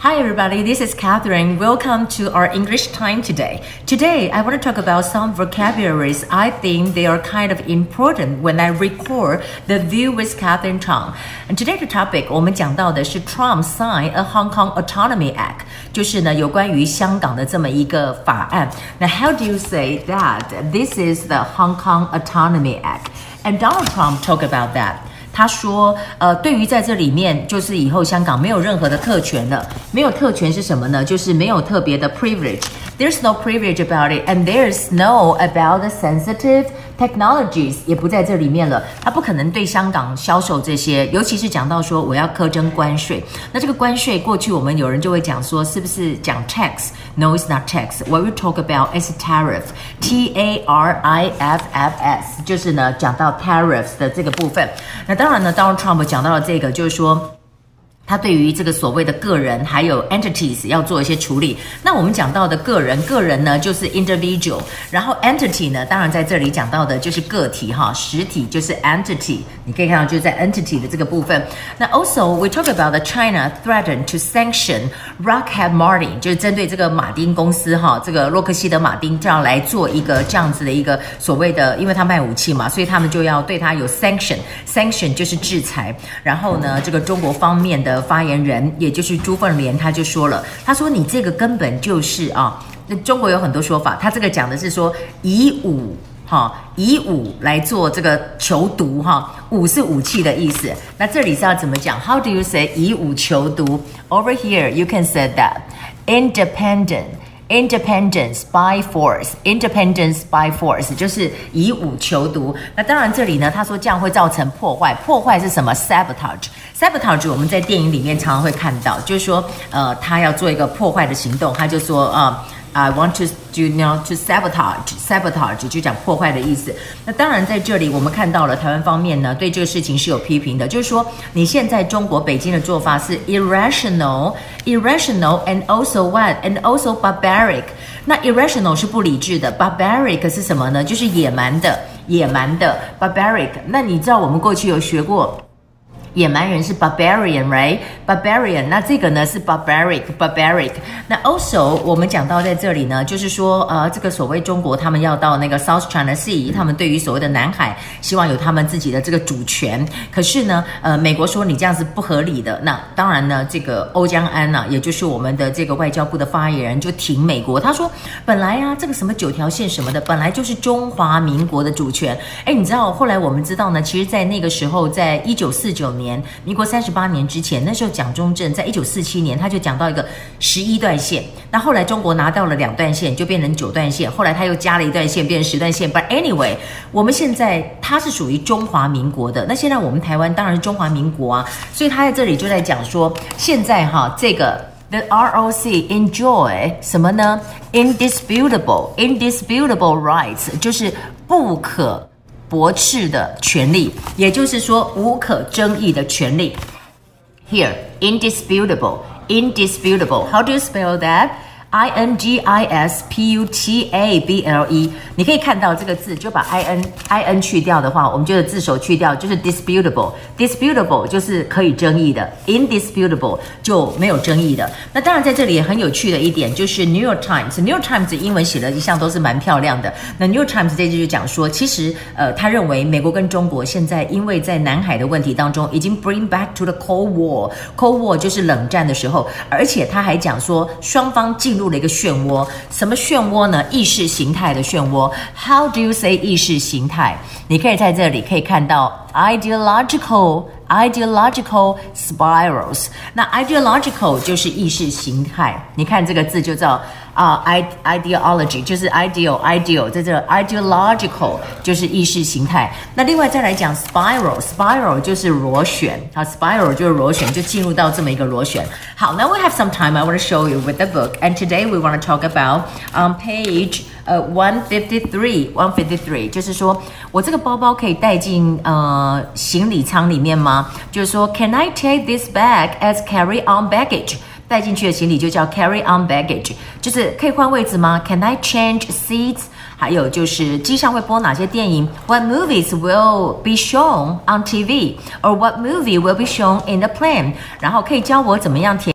Hi, everybody. This is Catherine. Welcome to our English time today. Today, I want to talk about some vocabularies. I think they are kind of important when I record the View with Catherine Chang. And today's topic, 我们讲到的是 Trump signed a Hong Kong Autonomy Act，就是呢有关于香港的这么一个法案。那 How do you say that? This is the Hong Kong Autonomy Act. And Donald Trump talked about that. 他说：“呃，对于在这里面，就是以后香港没有任何的特权了。没有特权是什么呢？就是没有特别的 privilege。There's no privilege about it, and there's no about the sensitive technologies 也不在这里面了。他不可能对香港销售这些，尤其是讲到说我要苛征关税。那这个关税，过去我们有人就会讲说，是不是讲 tax？No, it's not tax. What we talk about is tariff. T A R I F F S，就是呢讲到 tariffs 的这个部分。那当然呢，Donald Trump 讲到了这个，就是说。”他对于这个所谓的个人还有 entities 要做一些处理。那我们讲到的个人，个人呢就是 individual，然后 entity 呢，当然在这里讲到的就是个体哈，实体就是 entity。你可以看到就是在 entity 的这个部分。那 also we talk about the China threatened to sanction Rockhead Martin，就是针对这个马丁公司哈，这个洛克希德马丁这样来做一个这样子的一个所谓的，因为他卖武器嘛，所以他们就要对他有 sanction，sanction 就是制裁。然后呢，这个中国方面的。发言人，也就是朱凤莲，他就说了，他说你这个根本就是啊，那中国有很多说法，他这个讲的是说以武哈，以武来做这个求读哈，武是武器的意思。那这里是要怎么讲？How do you say 以武求读？Over here you can say that independent。Independence by force, independence by force 就是以武求独。那当然，这里呢，他说这样会造成破坏。破坏是什么？Sabotage。Sabotage 我们在电影里面常常会看到，就是说，呃，他要做一个破坏的行动，他就说啊。呃 I want to do now to sabotage sabotage 就讲破坏的意思。那当然在这里我们看到了台湾方面呢，对这个事情是有批评的，就是说你现在中国北京的做法是 irrational irrational and also what and also barbaric。那 irrational 是不理智的，barbaric 是什么呢？就是野蛮的野蛮的 barbaric。那你知道我们过去有学过？野蛮人是 barbarian，right？barbarian，那这个呢是 barbaric，barbaric。那 also 我们讲到在这里呢，就是说，呃，这个所谓中国他们要到那个 South China Sea，他们对于所谓的南海，希望有他们自己的这个主权。可是呢，呃，美国说你这样是不合理的。那当然呢，这个欧江安呐、啊，也就是我们的这个外交部的发言人就挺美国，他说本来啊，这个什么九条线什么的，本来就是中华民国的主权。哎，你知道后来我们知道呢，其实，在那个时候，在一九四九年。年，民国三十八年之前，那时候蒋中正在一九四七年，他就讲到一个十一段线。那后来中国拿到了两段线，就变成九段线。后来他又加了一段线，变成十段线。But anyway，我们现在它是属于中华民国的。那现在我们台湾当然是中华民国啊，所以他在这里就在讲说，现在哈这个 the ROC enjoy 什么呢？indisputable indisputable rights 就是不可。驳斥的权利，也就是说无可争议的权利。Here, indisputable, indisputable. How do you spell that? I N G I S P U T A B L E，你可以看到这个字，就把 I N I N 去掉的话，我们就字首去掉，就是 disputable。disputable 就是可以争议的，indisputable 就没有争议的。那当然在这里也很有趣的一点，就是 New York Times，New York Times 英文写的一向都是蛮漂亮的。那 New York Times 这句就讲说，其实呃，他认为美国跟中国现在因为在南海的问题当中，已经 bring back to the Cold War，Cold War 就是冷战的时候，而且他还讲说双方进。了一个漩涡，什么漩涡呢？意识形态的漩涡。How do you say 意识形态？你可以在这里可以看到 ideological ideological spirals。那 ideological 就是意识形态。你看这个字就叫。啊、uh,，ideology 就是 ideal ideal，在这 ideological 就是意识形态。那另外再来讲 spiral spiral 就是螺旋，好，spiral 就是螺旋，就进入到这么一个螺旋。好，Now we have some time. I want to show you with the book, and today we want to talk about on、um, page 呃、uh, one fifty three one fifty three，就是说我这个包包可以带进呃行李舱里面吗？就是说，Can I take this bag as carry-on baggage？带进去的行李就叫 carry on baggage，就是可以换位置吗？Can I change seats？还有就是机上会播哪些电影？What movies will be shown on TV？Or what movie will be shown in the plane？然后可以教我怎么样填。